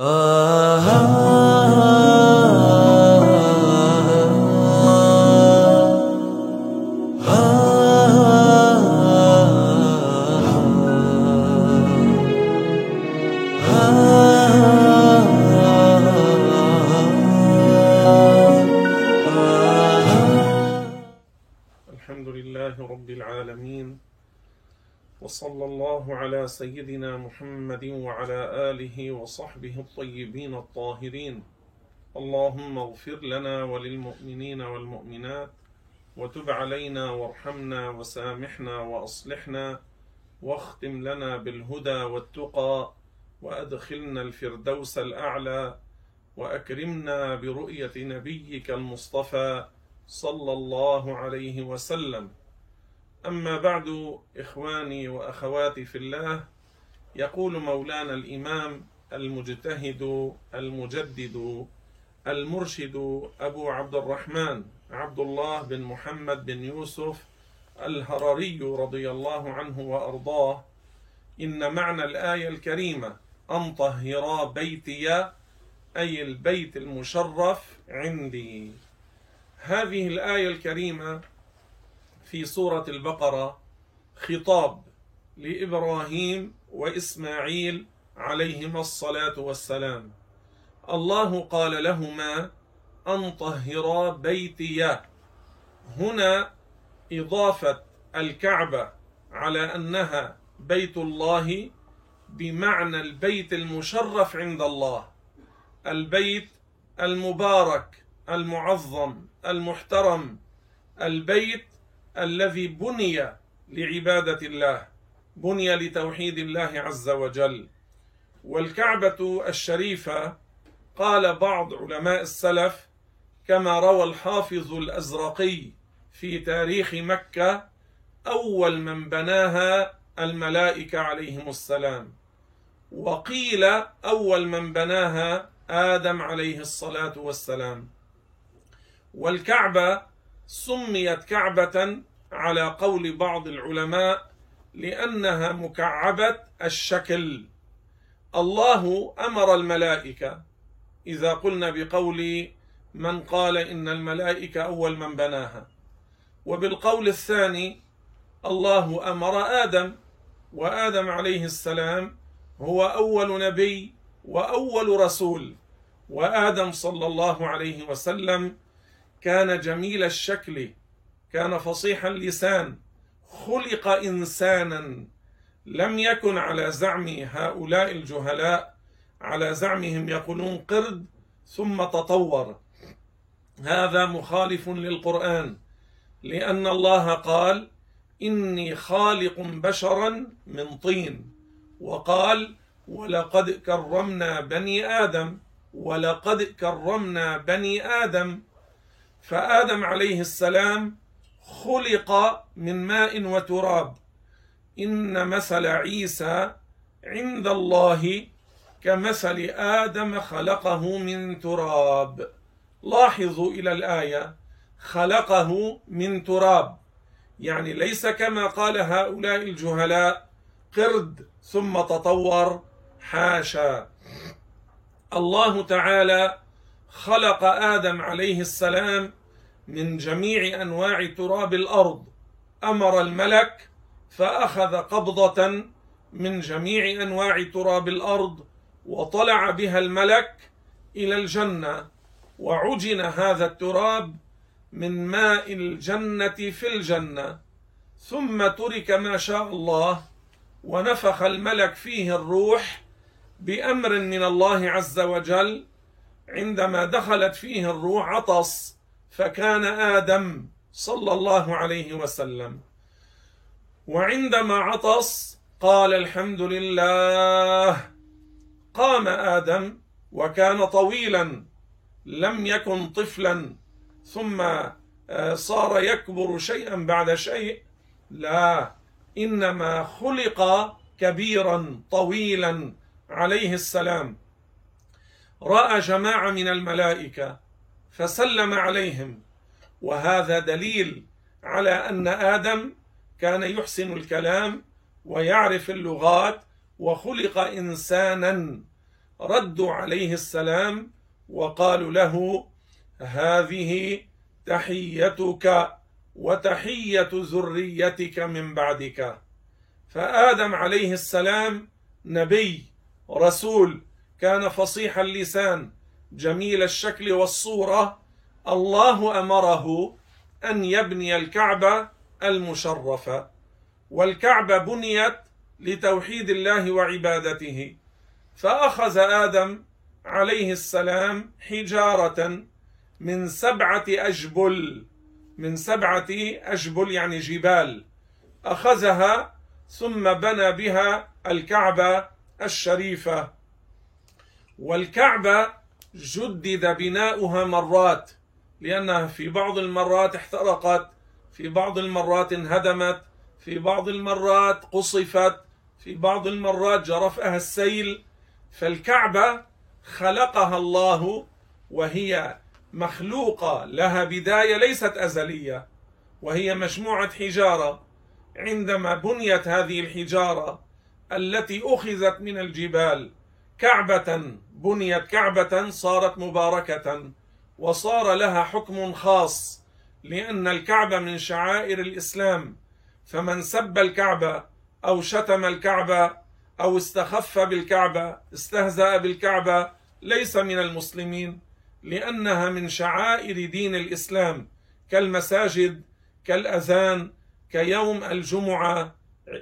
الحمد الطاهرين اللهم اغفر لنا وللمؤمنين والمؤمنات وتب علينا وارحمنا وسامحنا وأصلحنا واختم لنا بالهدى والتقى وأدخلنا الفردوس الأعلى وأكرمنا برؤية نبيك المصطفى صلى الله عليه وسلم. أما بعد إخواني وأخواتي في الله يقول مولانا الإمام المجتهد المجدد المرشد أبو عبد الرحمن عبد الله بن محمد بن يوسف الهرري رضي الله عنه وأرضاه. إن معنى الآية الكريمة أن طهرا بيتي أي البيت المشرف عندي. هذه الآية الكريمة في سورة البقرة خطاب لإبراهيم وإسماعيل عليهما الصلاة والسلام. الله قال لهما أن طهرا بيتي. هنا إضافة الكعبة على أنها بيت الله بمعنى البيت المشرف عند الله. البيت المبارك المعظم المحترم. البيت الذي بني لعبادة الله بني لتوحيد الله عز وجل. والكعبة الشريفة قال بعض علماء السلف كما روى الحافظ الأزرقي في تاريخ مكة أول من بناها الملائكة عليهم السلام. وقيل أول من بناها آدم عليه الصلاة والسلام. والكعبة سميت كعبة على قول بعض العلماء لأنها مكعبة الشكل. الله أمر الملائكة. إذا قلنا بقول من قال إن الملائكة أول من بناها. وبالقول الثاني الله أمر آدم وآدم عليه السلام هو أول نبي وأول رسول. وآدم صلى الله عليه وسلم كان جميل الشكل كان فصيح اللسان خلق إنسانا. لم يكن على زعم هؤلاء الجهلاء على زعمهم يقولون قرد ثم تطور. هذا مخالف للقرآن لأن الله قال إني خالق بشرا من طين وقال ولقد كرمنا بني آدم ولقد كرمنا بني آدم فآدم عليه السلام خلق من ماء وتراب. إن مثل عيسى عند الله كمثل آدم خلقه من تراب. لاحظوا إلى الآية. خلقه من تراب. يعني ليس كما قال هؤلاء الجهلاء قرد ثم تطور حاشا. الله تعالى خلق آدم عليه السلام من جميع أنواع تراب الأرض. أمر الملك فأخذ قبضة من جميع أنواع تراب الأرض وطلع بها الملك إلى الجنة وعجن هذا التراب من ماء الجنة في الجنة. ثم ترك ما شاء الله ونفخ الملك فيه الروح بأمر من الله عز وجل. عندما دخلت فيه الروح عطس فكان آدم صلى الله عليه وسلم. وعندما عطس قال الحمد لله. قام آدم وكان طويلا لم يكن طفلا ثم صار يكبر شيئا بعد شيء. لا إنما خلق كبيرا طويلا عليه السلام. رأى جماعة من الملائكة فسلم عليهم. وهذا دليل على أن آدم كان يحسن الكلام ويعرف اللغات وخلق إنسانا ردوا عليه السلام وقالوا له هذه تحيتك وتحية ذريتك من بعدك. فآدم عليه السلام نبي رسول كان فصيح اللسان جميل الشكل والصورة. الله أمره أن يبني الكعبة المشرفه والكعبه بنيت لتوحيد الله وعبادته. فأخذ آدم عليه السلام حجارة من سبعة اشبل من سبعة اشبل يعني جبال. أخذها ثم بنى بها الكعبه الشريفه والكعبه جدد بناؤها مرات لأنها في بعض المرات احترقت. في بعض المرات انهدمت في بعض المرات قصفت في بعض المرات جرفها السيل. فالكعبة خلقها الله وهي مخلوقة لها بداية ليست أزلية وهي مجموعة حجارة. عندما بنيت هذه الحجارة التي أخذت من الجبال كعبة بنيت كعبة صارت مباركة وصار لها حكم خاص. لأن الكعبه من شعائر الإسلام. فمن سب الكعبه أو شتم الكعبه أو استخف بالكعبه استهزأ بالكعبه ليس من المسلمين لأنها من شعائر دين الإسلام كالمساجد كالأذان كيوم الجمعة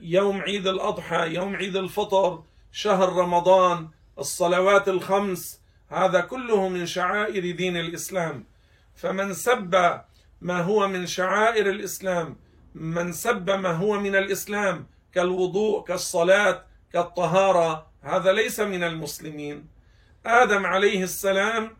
يوم عيد الأضحى يوم عيد الفطر شهر رمضان الصلوات الخمس. هذا كله من شعائر دين الإسلام. فمن سب ما هو من شعائر الإسلام. من سب ما هو من الإسلام كالوضوء كالصلاة كالطهارة هذا ليس من المسلمين. آدم عليه السلام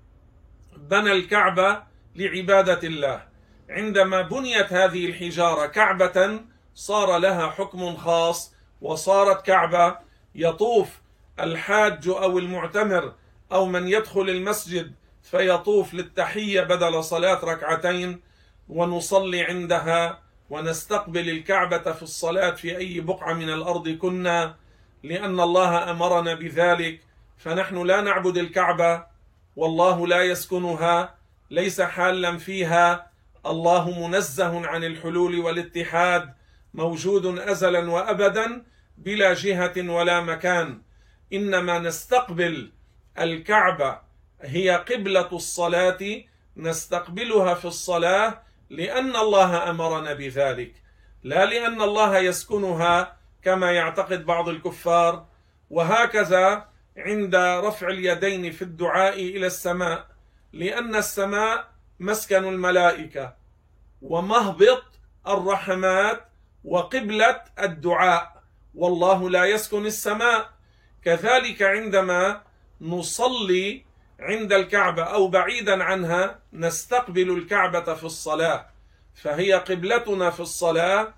بنى الكعبة لعبادة الله. عندما بنيت هذه الحجارة كعبة صار لها حكم خاص وصارت كعبة يطوف الحاج أو المعتمر أو من يدخل المسجد فيطوف للتحية بدل صلاة ركعتين. ونصلي عندها ونستقبل الكعبة في الصلاة في أي بقعة من الأرض كنا لأن الله أمرنا بذلك. فنحن لا نعبد الكعبة والله لا يسكنها ليس حالا فيها. الله منزه عن الحلول والاتحاد موجود أزلا وأبدا بلا جهة ولا مكان. إنما نستقبل الكعبة هي قبلة الصلاة نستقبلها في الصلاة لأن الله أمرنا بذلك لا لأن الله يسكنها كما يعتقد بعض الكفار وهكذا عند رفع اليدين في الدعاء إلى السماء لأن السماء مسكن الملائكة ومهبط الرحمات وقبلة الدعاء والله لا يسكن السماء. كذلك عندما نصلي عند الكعبة أو بعيدا عنها نستقبل الكعبة في الصلاة. فهي قبلتنا في الصلاة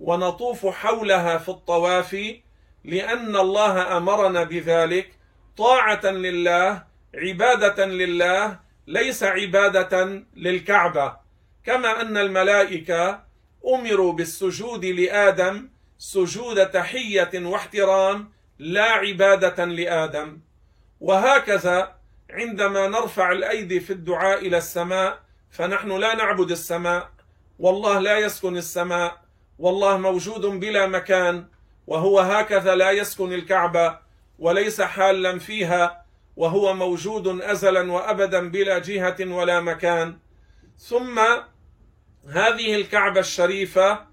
ونطوف حولها في الطواف لأن الله أمرنا بذلك. طاعة لله عبادة لله ليس عبادة للكعبة. كما أن الملائكة أمروا بالسجود لآدم سجود تحية واحترام لا عبادة لآدم. وهكذا عندما نرفع الأيدي في الدعاء إلى السماء فنحن لا نعبد السماء. والله لا يسكن السماء. والله موجود بلا مكان. وهو هكذا لا يسكن الكعبة وليس حالا فيها. وهو موجود أزلا وأبدا بلا جهة ولا مكان. ثم هذه الكعبة الشريفة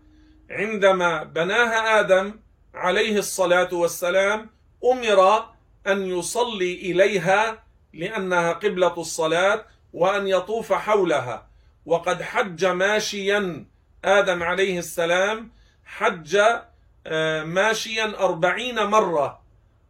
عندما بناها آدم عليه الصلاة والسلام أمر أن يصلي إليها لأنها قبلة الصلاة وأن يطوف حولها. وقد حج ماشيا آدم عليه السلام حج آه، ماشيا أربعين مرة.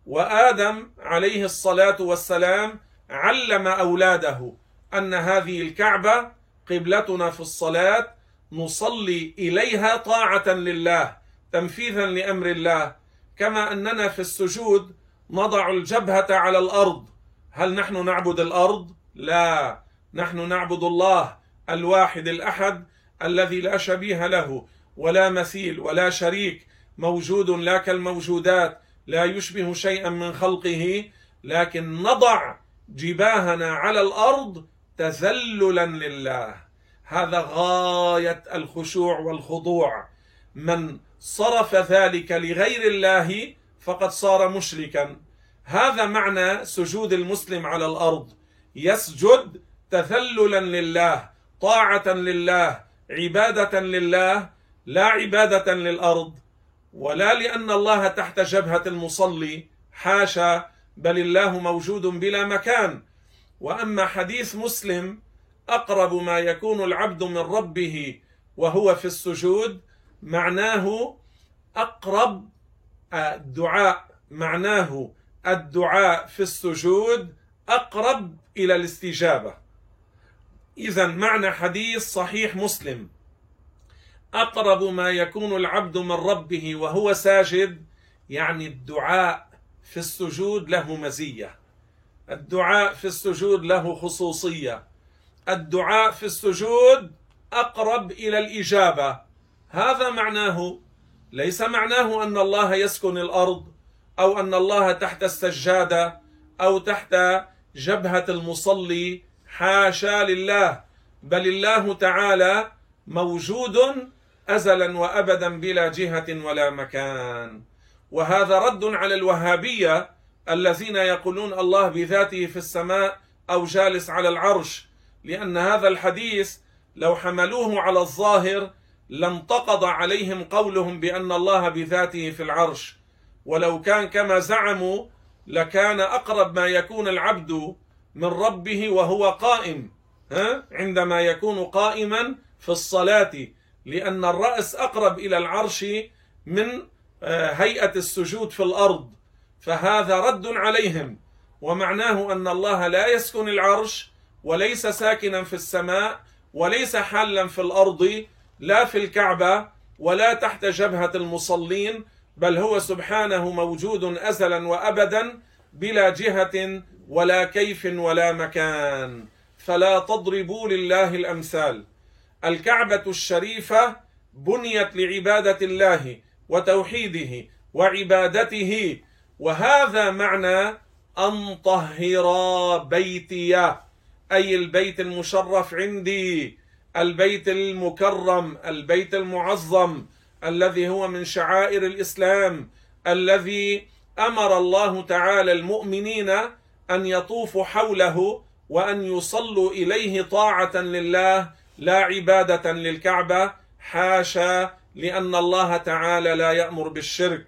وآدم عليه الصلاة والسلام علم أولاده أن هذه الكعبة قبلتنا في الصلاة نصلي إليها طاعة لله تنفيذا لأمر الله. كما أننا في السجود نضع الجبهة على الأرض هل نحن نعبد الأرض؟ لا. نحن نعبد الله الواحد الأحد الذي لا شبيه له ولا مثيل ولا شريك موجود لا كالموجودات لا يشبه شيئا من خلقه لكن نضع جباهنا على الأرض تذللا لله. هذا غاية الخشوع والخضوع. من صرف ذلك لغير الله فقد صار مشركا. هذا معنى سجود المسلم على الأرض. يسجد تذللا لله طاعة لله عبادة لله لا عبادة للأرض ولا لأن الله تحت جبهة المصلي حاشا بل الله موجود بلا مكان. وأما حديث مسلم أقرب ما يكون العبد من ربه وهو في السجود معناه أقرب الدعاء معناه الدعاء في السجود أقرب إلى الاستجابة. اذا معنى حديث صحيح مسلم. أقرب ما يكون العبد من ربه وهو ساجد يعني الدعاء في السجود له مزية. الدعاء في السجود له خصوصية. الدعاء في السجود أقرب إلى الإجابة. هذا معناه ليس معناه أن الله يسكن الأرض. أو أن الله تحت السجادة أو تحت جبهة المصلي حاشا لله. بل الله تعالى موجود ازلا وابدا بلا جهة ولا مكان. وهذا رد على الوهابية الذين يقولون الله بذاته في السماء أو جالس على العرش لأن هذا الحديث لو حملوه على الظاهر لانتقض عليهم قولهم بأن الله بذاته في العرش. ولو كان كما زعموا لكان أقرب ما يكون العبد من ربه وهو قائم ها؟ عندما يكون قائما في الصلاة لأن الرأس أقرب إلى العرش من آه، هيئة السجود في الأرض فهذا رد عليهم. ومعناه أن الله لا يسكن العرش وليس ساكنا في السماء وليس حالا في الأرض لا في الكعبة ولا تحت جبهة المصلين بل هو سبحانه موجود ازلا وابدا بلا جهة ولا كيف ولا مكان. فلا تضربوا لله الأمثال. الكعبة الشريفة بنيت لعبادة الله وتوحيده وعبادته. وهذا معنى أن طهرا بيتي أي البيت المشرف عندي البيت المكرم البيت المعظم. الذي هو من شعائر الإسلام الذي أمر الله تعالى المؤمنين أن يطوفوا حوله وأن يصلوا إليه طاعة لله لا عبادة للكعبة حاشا لأن الله تعالى لا يأمر بالشرك.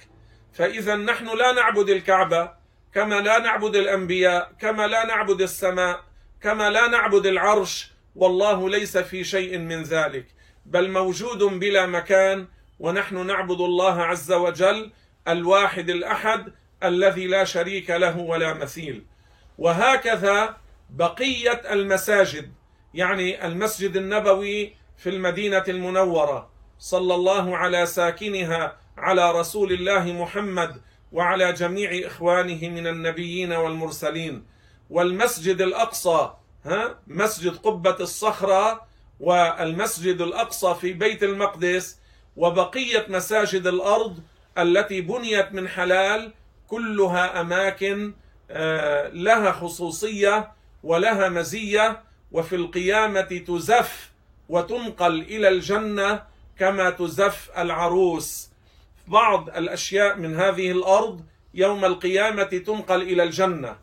فإذا نحن لا نعبد الكعبة كما لا نعبد الأنبياء كما لا نعبد السماء كما لا نعبد العرش والله ليس في شيء من ذلك. بل موجود بلا مكان ونحن نعبد الله عز وجل الواحد الأحد الذي لا شريك له ولا مثيل. وهكذا بقية المساجد يعني المسجد النبوي في المدينة المنورة صلى الله على ساكنها على رسول الله محمد وعلى جميع إخوانه من النبيين والمرسلين. والمسجد الأقصى ها مسجد قبة الصخرة والمسجد الأقصى في بيت المقدس وبقيه مساجد الأرض التي بنيت من حلال كلها أماكن آه، لها خصوصية ولها مزية وفي القيامة تزف وتنقل إلى الجنة كما تزف العروس. بعض الأشياء من هذه الأرض يوم القيامة تنقل إلى الجنة.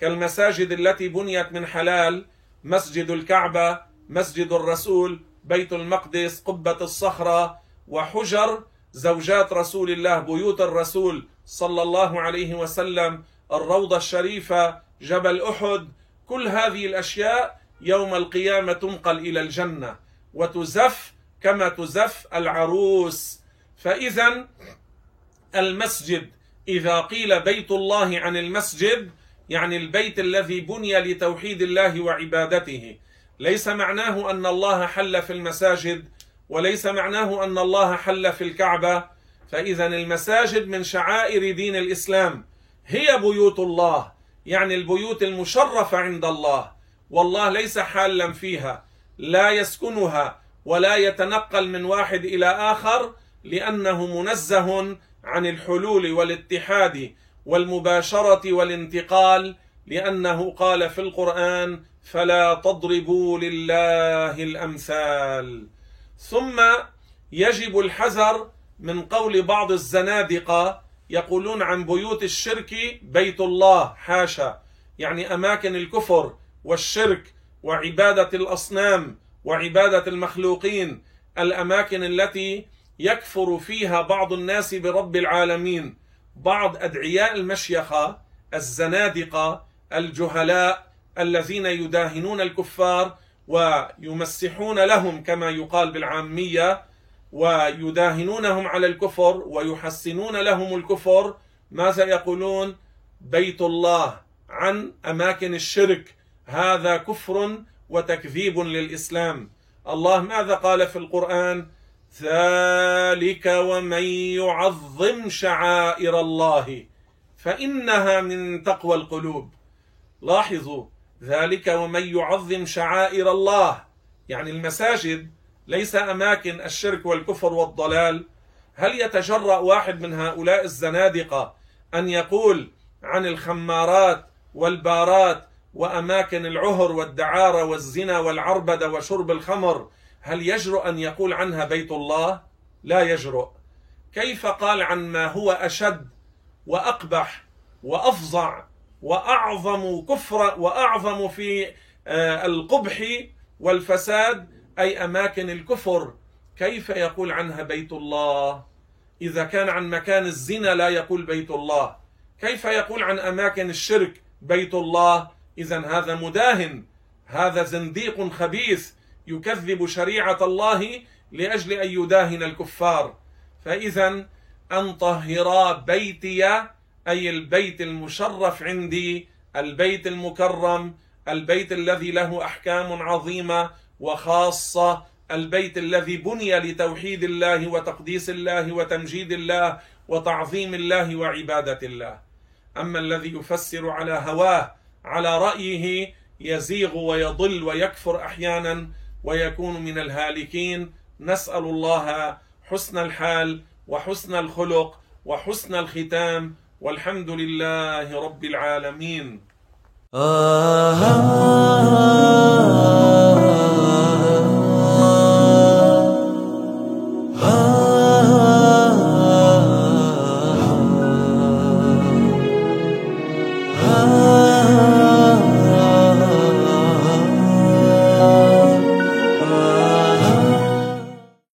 كالمساجد التي بنيت من حلال مسجد الكعبة مسجد الرسول بيت المقدس قبة الصخرة وحجر زوجات رسول الله بيوت الرسول صلى الله عليه وسلم الروضة الشريفة جبل أحد. كل هذه الأشياء يوم القيامة تنقل إلى الجنة وتزف كما تزف العروس. فإذا المسجد إذا قيل بيت الله عن المسجد يعني البيت الذي بني لتوحيد الله وعبادته. ليس معناه أن الله حل في المساجد وليس معناه أن الله حل في الكعبة. فإذا المساجد من شعائر دين الإسلام هي بيوت الله يعني البيوت المشرفة عند الله والله ليس حالا فيها لا يسكنها ولا يتنقل من واحد إلى آخر لأنه منزه عن الحلول والاتحاد والمباشرة والانتقال لأنه قال في القرآن فلا تضربوا لله الأمثال ثم يجب الحذر من قول بعض الزنادقة يقولون عن بيوت الشرك بيت الله حاشا يعني أماكن الكفر والشرك وعبادة الأصنام وعبادة المخلوقين الأماكن التي يكفر فيها بعض الناس برب العالمين بعض أدعياء المشيخة الزنادقة الجهلاء الذين يداهنون الكفار ويمسحون لهم كما يقال بالعامية ويداهنونهم على الكفر ويحسنون لهم الكفر. ماذا يقولون؟ بيت الله عن أماكن الشرك. هذا كفر وتكذيب للإسلام. الله ماذا قال في القرآن؟ ذلك ومن يعظم شعائر الله فإنها من تقوى القلوب. لاحظوا ذلك ومن يعظم شعائر الله يعني المساجد ليس أماكن الشرك والكفر والضلال هل يتجرأ واحد من هؤلاء الزنادقة أن يقول عن الخمارات والبارات وأماكن العهر والدعارة والزنا والعربدة وشرب الخمر هل يجرؤ أن يقول عنها بيت الله؟ لا يجرؤ. كيف قال عن ما هو أشد وأقبح وأفظع وأعظم كفرا وأعظم في آه، القبح والفساد أي أماكن الكفر. كيف يقول عنها بيت الله؟ إذا كان عن مكان الزنا لا يقول بيت الله. كيف يقول عن أماكن الشرك بيت الله؟ اذا هذا مداهن هذا زنديق خبيث يكذب شريعة الله لأجل أن يداهن الكفار. فاذا أن طهرا بيتي أي البيت المشرف عندي البيت المكرم البيت الذي له أحكام عظيمة وخاصة البيت الذي بني لتوحيد الله وتقديس الله وتمجيد الله وتعظيم الله وعبادة الله. أما الذي يفسر على هواه على رأيه يزيغ ويضل ويكفر أحيانا ويكون من الهالكين. نسأل الله حسن الحال وحسن الخلق وحسن الختام والحمد لله رب العالمين. آه آه آه.